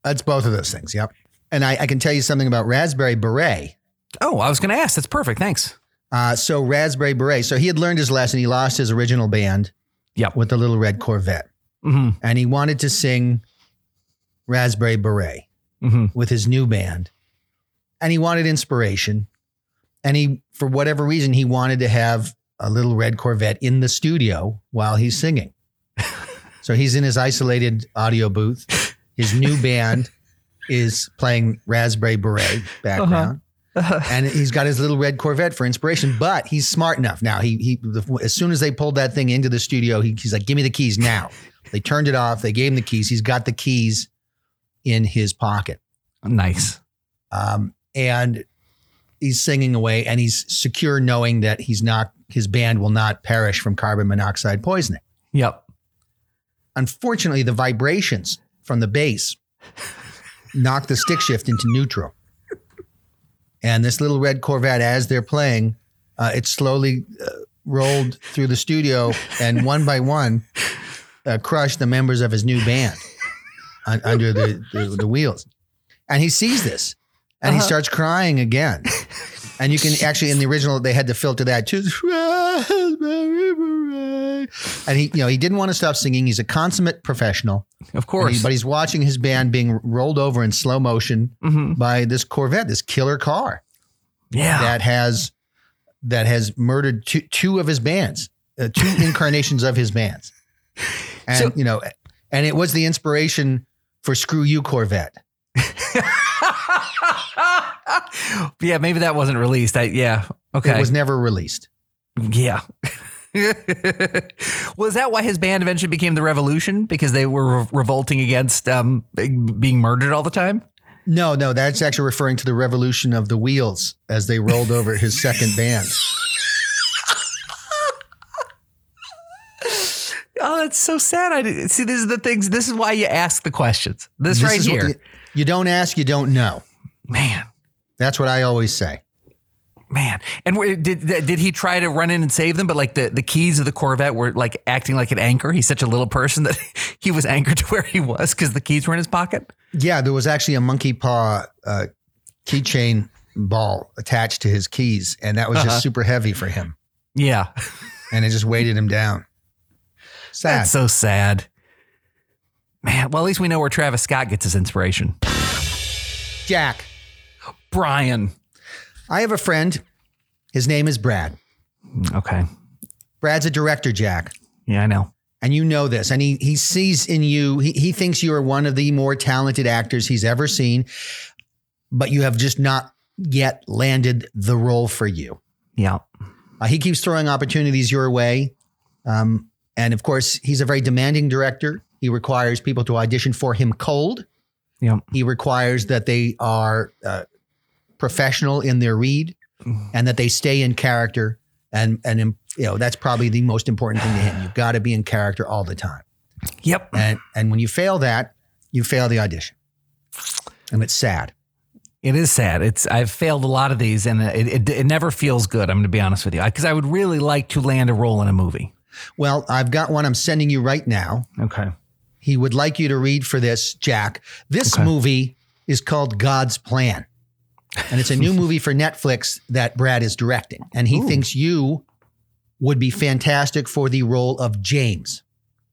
That's both of those things. Yep. And I, I can tell you something about Raspberry Beret. Oh, I was going to ask. That's perfect. Thanks. Uh, so Raspberry Beret. So he had learned his lesson. He lost his original band Yep. with the little red Corvette, hmm and he wanted to sing Raspberry Beret hmm with his new band, and he wanted inspiration, and he, for whatever reason, he wanted to have a little red Corvette in the studio while he's singing. so he's in his isolated audio booth. His new band is playing Raspberry Beret background. and he's got his little red Corvette for inspiration. But he's smart enough now. He he the, as soon as they pulled that thing into the studio, he, he's like, "Give me the keys now." They turned it off. They gave him the keys. He's got the keys in his pocket, Nice. um, and he's singing away. And he's secure, knowing that he's not his band will not perish from carbon monoxide poisoning. Yep. Unfortunately, the vibrations from the bass knock the stick shift into neutral. And this little red Corvette, as they're playing, uh, it slowly uh, rolled through the studio and one by one uh, crushed the members of his new band un- under the, the, the wheels. And he sees this and he Uh-huh. starts crying again. And you can actually, in the original, they had to filter that too. And he, you know, he didn't want to stop singing. He's a consummate professional, Of course. he- but he's watching his band being rolled over in slow motion hmm by this Corvette, this killer car Yeah. that has that has murdered two, two of his bands, uh, two incarnations of his bands, and So- you know, and it was the inspiration for "Screw You, Corvette." yeah. Maybe that wasn't released. I, yeah. Okay. It was never released. yeah. was that why his band eventually became the Revolution? Because they were re- revolting against um, being murdered all the time? No, no, that's actually referring to the revolution of the wheels as they rolled over his second band. Oh, that's so sad. I didn't- see. These are the things. This is why you ask the questions. This, right is what here, you, you don't ask, you don't know. man, That's what I always say. Man. And where, did did he try to run in and save them? But like the the keys of the Corvette were like acting like an anchor. He's such a little person that he was anchored to where he was because the keys were in his pocket. Yeah, there was actually a monkey paw uh, keychain ball attached to his keys, and that was Uh-huh. just super heavy for him, Yeah, and it just weighted him down. Sad. that's so sad. Man, well, at least we know where Travis Scott gets his inspiration. Jack, Brian. I have a friend. His name is Brad. Okay. Brad's a director, Jack. Yeah, I know. And you know this. And he, he sees in you, he, he thinks you are one of the more talented actors he's ever seen, but you have just not yet landed the role for you. Yeah. Uh, he keeps throwing opportunities your way. Um, and of course, he's a very demanding director. He requires people to audition for him cold. Yeah. He requires that they are uh, professional in their read mm. and that they stay in character. And, and you know, that's probably the most important thing to him. You've got to be in character all the time. Yep. And, and when you fail that, you fail the audition. And it's sad. It is sad. It's I've failed a lot of these, and it it, it never feels good. I'm going to be honest with you, because I would really like to land a role in a movie. Well, I've got one I'm sending you right now. Okay. He would like you to read for this, Jack. This Okay. movie is called God's Plan. And it's a new movie for Netflix that Brad is directing. And he Ooh. thinks you would be fantastic for the role of James.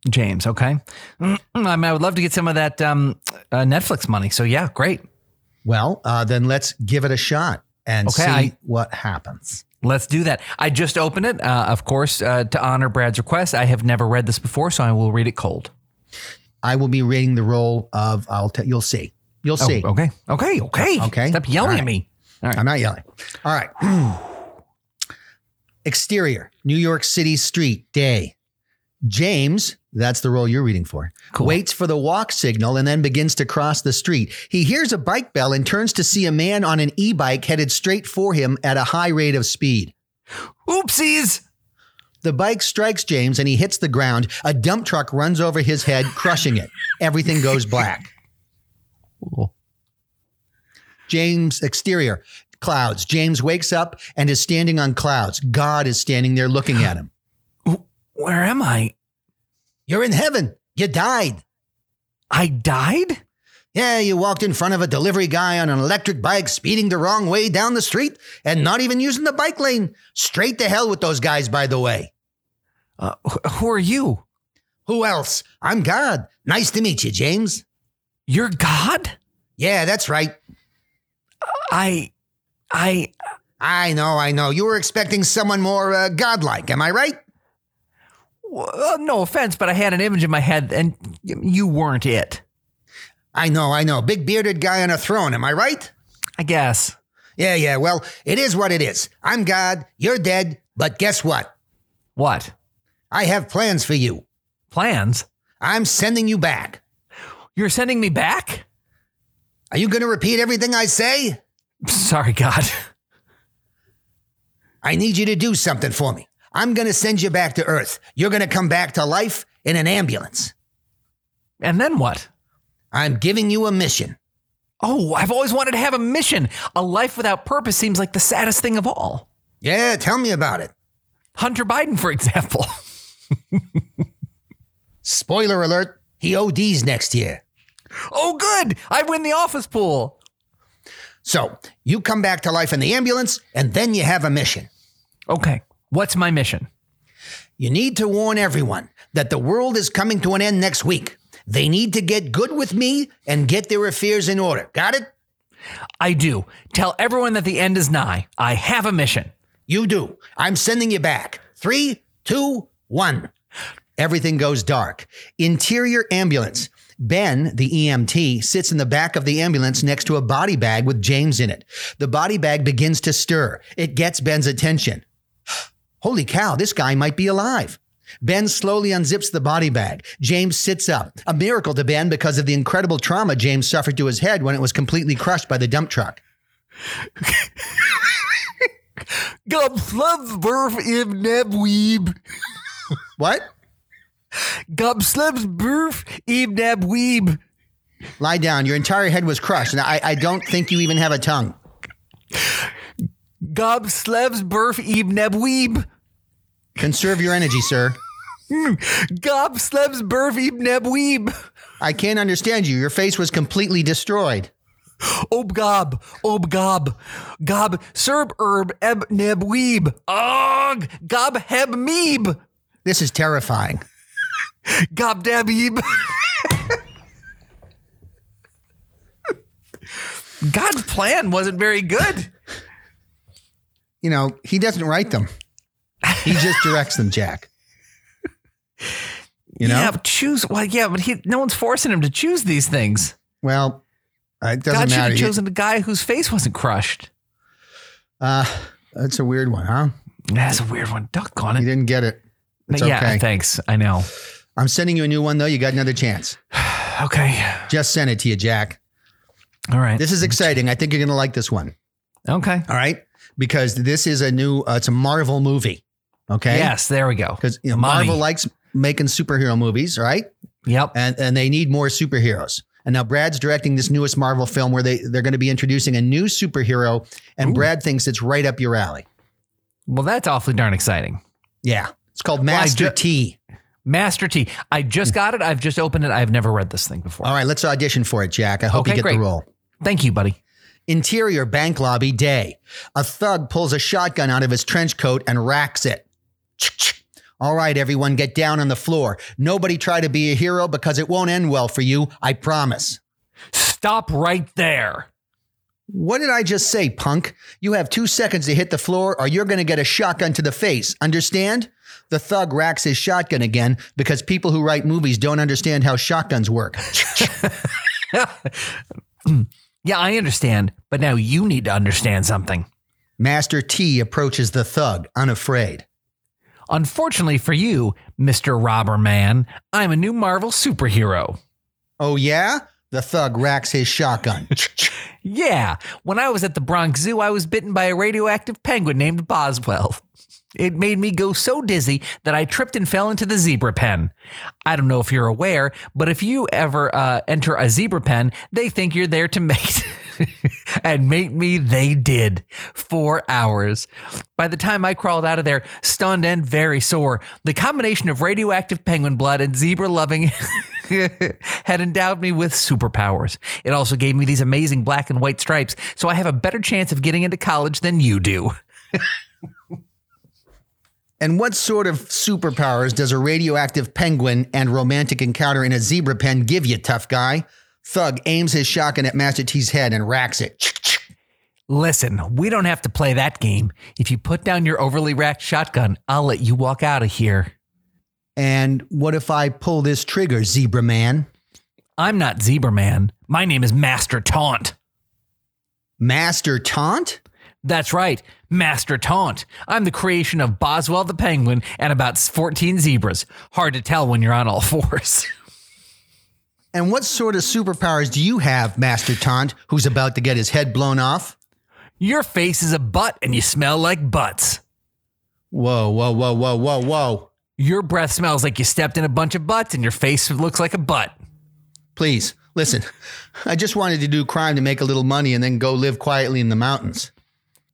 James. Okay. Mm, I mean, I would love to get some of that um, uh, Netflix money. So yeah, great. Well, uh, then let's give it a shot and Okay, see I- what happens. Let's do that. I just opened it, uh, of course, uh, to honor Brad's request. I have never read this before, so I will read it cold. I will be reading the role of, I'll tell, you'll see. You'll oh, see. Oh, okay. Okay. Okay. Okay. Stop yelling All at me. All right. I'm not yelling. All right. Exterior, New York City street, day. James, that's the role you're reading for, Cool. waits for the walk signal and then begins to cross the street. He hears a bike bell and turns to see a man on an e bike headed straight for him at a high rate of speed. Oopsies. The bike strikes James and he hits the ground. A dump truck runs over his head, crushing it. Everything goes black. Cool. James, exterior, clouds. James wakes up and is standing on clouds. God is standing there looking at him. Where am I? You're in heaven. You died. I died? Yeah, you walked in front of a delivery guy on an electric bike speeding the wrong way down the street and not even using the bike lane. Straight to hell with those guys, by the way. Uh, who are you? Who else? I'm God. Nice to meet you, James. You're God? Yeah, that's right. I, I, I know, I know. You were expecting someone more uh, godlike, am I right? well, no offense, but I had an image in my head and you weren't it. I know, I know. Big bearded guy on a throne, am I right? I guess. Yeah, yeah. Well, it is what it is. I'm God. You're dead. But guess what? What? I have plans for you. Plans? I'm sending you back. You're sending me back? Are you going to repeat everything I say? Sorry, God. I need you to do something for me. I'm going to send you back to Earth. You're going to come back to life in an ambulance. And then what? I'm giving you a mission. Oh, I've always wanted to have a mission. A life without purpose seems like the saddest thing of all. Yeah, tell me about it. Hunter Biden, for example. Spoiler alert, he ODs next year. Oh, good. I win the office pool. So you come back to life in the ambulance, and then you have a mission. Okay. What's my mission? You need to warn everyone that the world is coming to an end next week. They need to get good with me and get their affairs in order. Got it? I do. Tell everyone that the end is nigh. I have a mission. You do. I'm sending you back. Three, two, one. Everything goes dark. Interior ambulance. Ben, the EMT, sits in the back of the ambulance next to a body bag with James in it. The body bag begins to stir. It gets Ben's attention. Holy cow, this guy might be alive. Ben slowly unzips the body bag. James sits up. A miracle to Ben because of the incredible trauma James suffered to his head when it was completely crushed by the dump truck. Gum slubs burf im weeb. What? Gum slubs burf im weeb. Lie down. Your entire head was crushed, and I, I don't think you even have a tongue. Gob slevs burf im weeb. Conserve your energy, sir. Gob slevs burf im weeb. I can't understand you. Your face was completely destroyed. Ob gob, ob gob, gob serb herb eb neb weeb. Og gob heb meeb. This is terrifying. Gob dabib. God's plan wasn't very good. You know, he doesn't write them. He just directs them, Jack. You know? Yeah, but choose. Well, yeah, but he, no one's forcing him to choose these things. Well, it doesn't God should matter. have chosen the guy whose face wasn't crushed. Uh, that's a weird one, huh? That's a weird one. Duck on it. You didn't get it. It's yeah, okay. thanks. I know. I'm sending you a new one, though. You got another chance. Okay. Just send it to you, Jack. All right. This is exciting. I think you're going to like this one. okay. All right. Because this is a new, uh, it's a Marvel movie. Okay. Yes, there we go. Because you know, Marvel likes making superhero movies, right? Yep. And, and they need more superheroes. And now Brad's directing this newest Marvel film where they, they're going to be introducing a new superhero. And Ooh. Brad thinks it's right up your alley. Well, that's awfully darn exciting. Yeah. It's called Master ju- T. Master T. I just hmm. got it. I've just opened it. I've never read this thing before. All right. Let's audition for it, Jack. I hope Okay, you get great. the role. Thank you, buddy. Interior bank lobby day. A thug pulls a shotgun out of his trench coat and racks it. All right, everyone, get down on the floor. Nobody try to be a hero because it won't end well for you. I promise. Stop right there. What did I just say, punk? You have two seconds to hit the floor or you're going to get a shotgun to the face. Understand? The thug racks his shotgun again because people who write movies don't understand how shotguns work. Yeah, I understand, but now you need to understand something. Master T approaches the thug, unafraid. Unfortunately for you, Mr. Robber Man, I'm a new Marvel superhero. Oh, yeah? The thug racks his shotgun. Yeah, when I was at the Bronx Zoo, I was bitten by a radioactive penguin named Boswell. It made me go so dizzy that I tripped and fell into the zebra pen. I don't know if you're aware, but if you ever uh, enter a zebra pen, they think you're there to mate. and mate me, they did. Four hours. By the time I crawled out of there, stunned and very sore, the combination of radioactive penguin blood and zebra loving had endowed me with superpowers. It also gave me these amazing black and white stripes, so I have a better chance of getting into college than you do. And what sort of superpowers does a radioactive penguin and romantic encounter in a zebra pen give you, tough guy? Thug aims his shotgun at Master T's head and racks it. Listen, we don't have to play that game. If you put down your overly racked shotgun, I'll let you walk out of here. And what if I pull this trigger, zebra man? I'm not Zebra Man. My name is Master Taunt. Master Taunt? That's right, Master Taunt. I'm the creation of Boswell the Penguin and about 14 zebras. Hard to tell when you're on all fours. And what sort of superpowers do you have, Master Taunt, who's about to get his head blown off? Your face is a butt and you smell like butts. Whoa, whoa, whoa, whoa, whoa, whoa. Your breath smells like you stepped in a bunch of butts and your face looks like a butt. Please, listen. I just wanted to do crime to make a little money and then go live quietly in the mountains.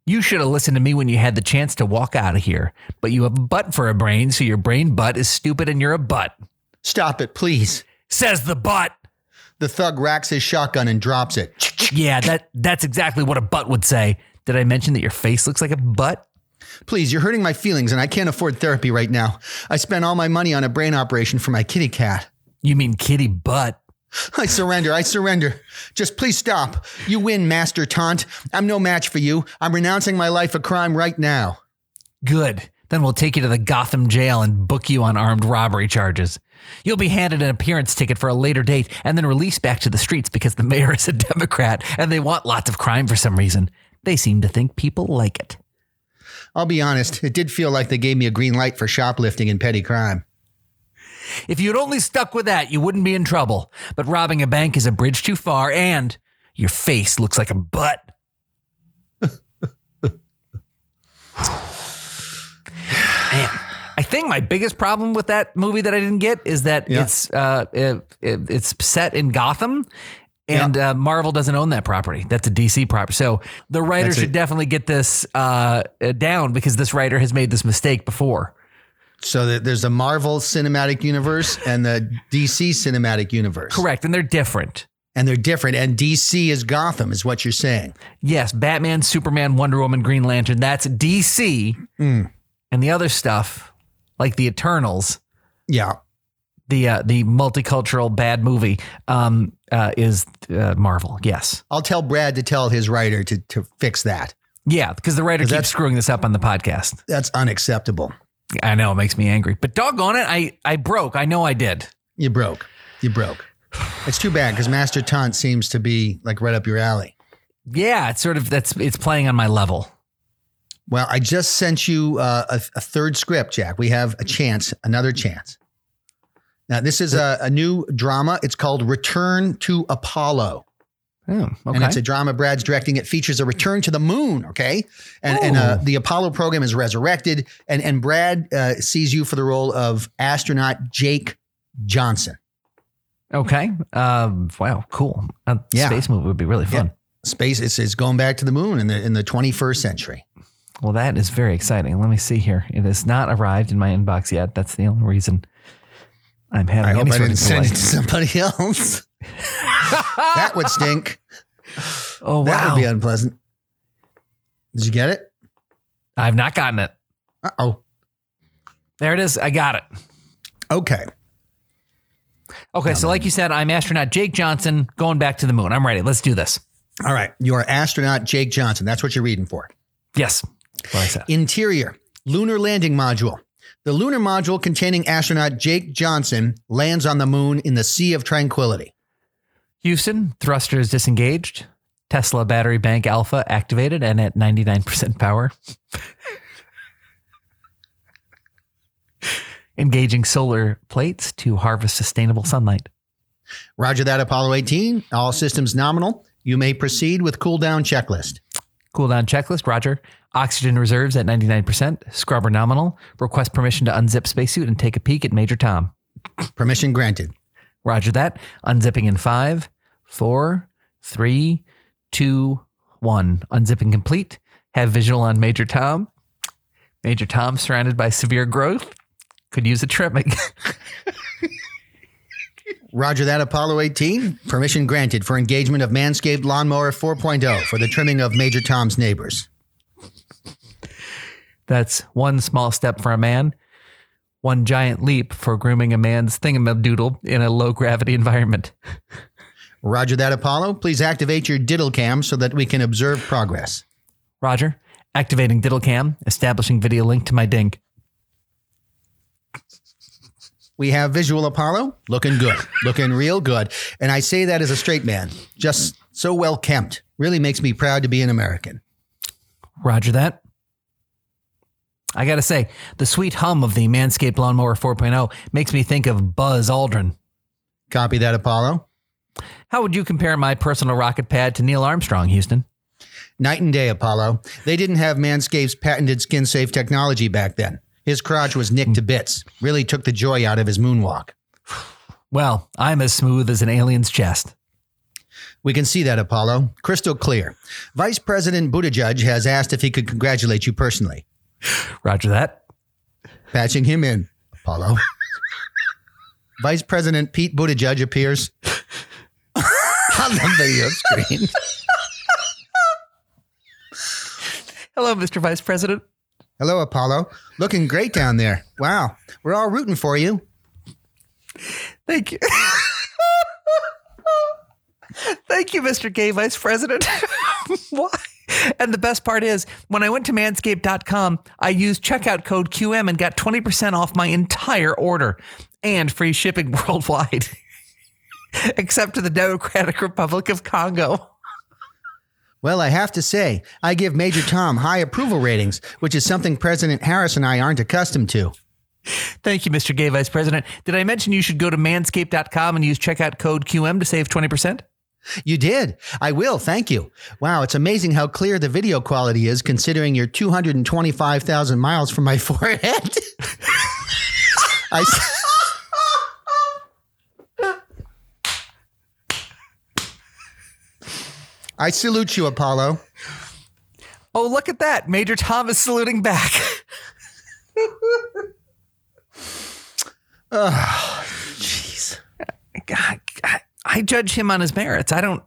You should have listened to me when you had the chance to walk out of here. But you have a butt for a brain, so your brain butt is stupid and you're a butt. Stop it, please. Says the butt. The thug racks his shotgun and drops it. Yeah, that that's exactly what a butt would say. Did I mention that your face looks like a butt? Please, you're hurting my feelings and I can't afford therapy right now. I spent all my money on a brain operation for my kitty cat. You mean kitty butt? I surrender. I surrender. Just please stop. You win, Master Taunt. I'm no match for you. I'm renouncing my life of crime right now. Good. Then we'll take you to the Gotham jail and book you on armed robbery charges. You'll be handed an appearance ticket for a later date and then released back to the streets because the mayor is a Democrat and they want lots of crime for some reason. They seem to think people like it. I'll be honest, it did feel like they gave me a green light for shoplifting and petty crime. If you'd only stuck with that, you wouldn't be in trouble. But robbing a bank is a bridge too far, and your face looks like a butt. Man, I think my biggest problem with that movie that I didn't get is that Yeah. it's uh, it, it- it's set in Gotham. And uh, Marvel doesn't own that property. That's a DC property. So the writer That's should it. definitely get this uh, down because this writer has made this mistake before. So that there's a Marvel cinematic universe and the DC cinematic universe. Correct. And they're different. And they're different. And DC is Gotham, is what you're saying. Yes, Batman, Superman, Wonder Woman, Green Lantern. That's DC. Mm. And the other stuff, like the Eternals, Yeah. the uh, the multicultural bad movie, um, uh, is uh, Marvel. Yes, I'll tell Brad to tell his writer to, to fix that. yeah, because the writer keeps screwing this up on the podcast. That's unacceptable. I know it makes me angry, but doggone it, I I broke. I know I did. You broke. You broke. It's too bad because Master Taunt seems to be like right up your alley. Yeah, it's sort of that's it's playing on my level. Well, I just sent you uh, a, a third script, Jack. We have a chance, another chance. Now, this is a, a new drama. It's called Return to Apollo. Oh, okay. And it's a drama Brad's directing. It features a return to the moon, okay? And, and uh, the Apollo program is resurrected. And, and Brad uh, sees you for the role of astronaut Jake Johnson. okay. Um, wow, cool. A Yeah. space movie would be really fun. Space is, is going back to the moon in the in the 21st century. Well, that is very exciting. Let me see here. It has not arrived in my inbox yet. That's the only reason I'm having I hope any I sort didn't send it to somebody else. That would stink. oh That would be unpleasant. Did you get it? I've not gotten it. Uh oh. There it is. I got it. Okay. Okay, so like you said, I'm astronaut Jake Johnson going back to the moon. I'm ready. Let's do this. All right. You are astronaut Jake Johnson. That's what you're reading for. Yes. That's what I said. Interior Lunar Landing Module. The lunar module containing astronaut Jake Johnson lands on the moon in the Sea of Tranquility. Houston, thrusters disengaged. Tesla battery bank alpha activated and at 99% power. Engaging solar plates to harvest sustainable sunlight. Roger that, Apollo 18. All systems nominal. You may proceed with cool down checklist. Cooldown checklist, Roger. Oxygen reserves at 99%. Scrubber nominal. Request permission to unzip spacesuit and take a peek at Major Tom. Permission granted. Roger that. Unzipping in five, four, three, two, one. Unzipping complete. Have visual on Major Tom. Major Tom surrounded by severe growth. Could use a trimming. Roger that, Apollo 18. Permission granted for engagement of Manscaped Lawnmower 4.0 for the trimming of Major Tom's neighbors. That's one small step for a man, one giant leap for grooming a man's thingamadoodle in a low gravity environment. Roger that, Apollo. Please activate your diddle cam so that we can observe progress. Roger. Activating diddle cam, establishing video link to my dink. We have visual Apollo looking good, looking real good. And I say that as a straight man, just so well kempt. Really makes me proud to be an American. Roger that. I gotta say, the sweet hum of the Manscaped Lawnmower 4.0 makes me think of Buzz Aldrin. Copy that, Apollo. How would you compare my personal rocket pad to Neil Armstrong, Houston? Night and day, Apollo. They didn't have Manscaped's patented skin safe technology back then. His crotch was nicked to bits. Really took the joy out of his moonwalk. Well, I'm as smooth as an alien's chest. We can see that, Apollo. Crystal clear. Vice President Buttigieg has asked if he could congratulate you personally. Roger that. Patching him in, Apollo. Vice President Pete Buttigieg appears on the video screen. Hello, Mr. Vice President. Hello, Apollo. Looking great down there. Wow. We're all rooting for you. Thank you. Thank you, Mr. Gay Vice President. Why? And the best part is, when I went to manscaped.com, I used checkout code QM and got 20% off my entire order and free shipping worldwide, except to the Democratic Republic of Congo. Well, I have to say, I give Major Tom high approval ratings, which is something President Harris and I aren't accustomed to. Thank you, Mr. Gay Vice President. Did I mention you should go to manscaped.com and use checkout code QM to save 20%? You did. I will. Thank you. Wow, it's amazing how clear the video quality is considering you're 225,000 miles from my forehead. I. I salute you, Apollo. Oh, look at that. Major Tom is saluting back. Jeez. God, I, I judge him on his merits. I don't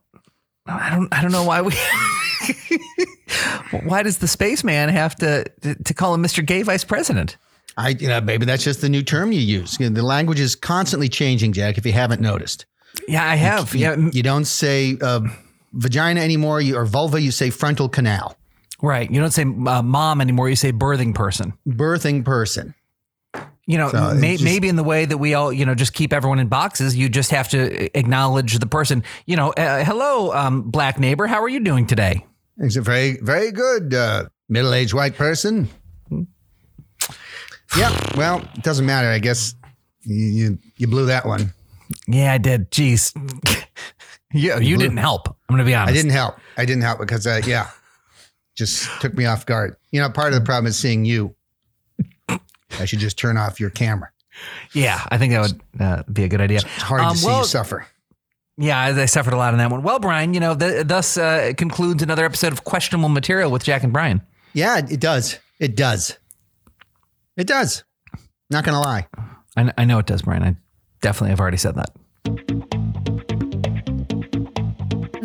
I don't I don't know why we Why does the spaceman have to to call him Mr. Gay Vice President? I you know maybe that's just the new term you use. You know, the language is constantly changing, Jack. If you haven't noticed, Yeah, I have. you, yeah, you don't say uh, vagina anymore, you, or vulva. You say frontal canal. right. You don't say uh, mom anymore. You say birthing person. Birthing person. You know, So may, just- maybe in the way that we all, you know, just keep everyone in boxes, you just have to acknowledge the person. You know, uh, hello, um, black neighbor, how are you doing today? It's a very very good uh, middle aged white person. Yeah. Well, it doesn't matter. I guess you you, you blew that one. Yeah, I did. Jeez, you you didn't help. I'm going to be honest. I didn't help. I didn't help because uh, yeah, just took me off guard. You know, part of the problem is seeing you. I should just turn off your camera. Yeah, I think that would uh, be a good idea. It's hard Um, to see well, you suffer. Yeah, I I suffered a lot on that one. Well, Brian, you know, th- thus uh, concludes another episode of Questionable Material with Jack and Brian. Yeah, it does. It does. It does. Not gonna lie. I, I know it does, Brian. I definitely have already said that.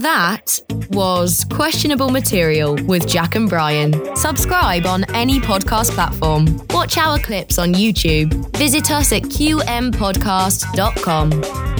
That was Questionable Material with Jack and Brian. Subscribe on any podcast platform. Watch our clips on YouTube. Visit us at qmpodcast.com.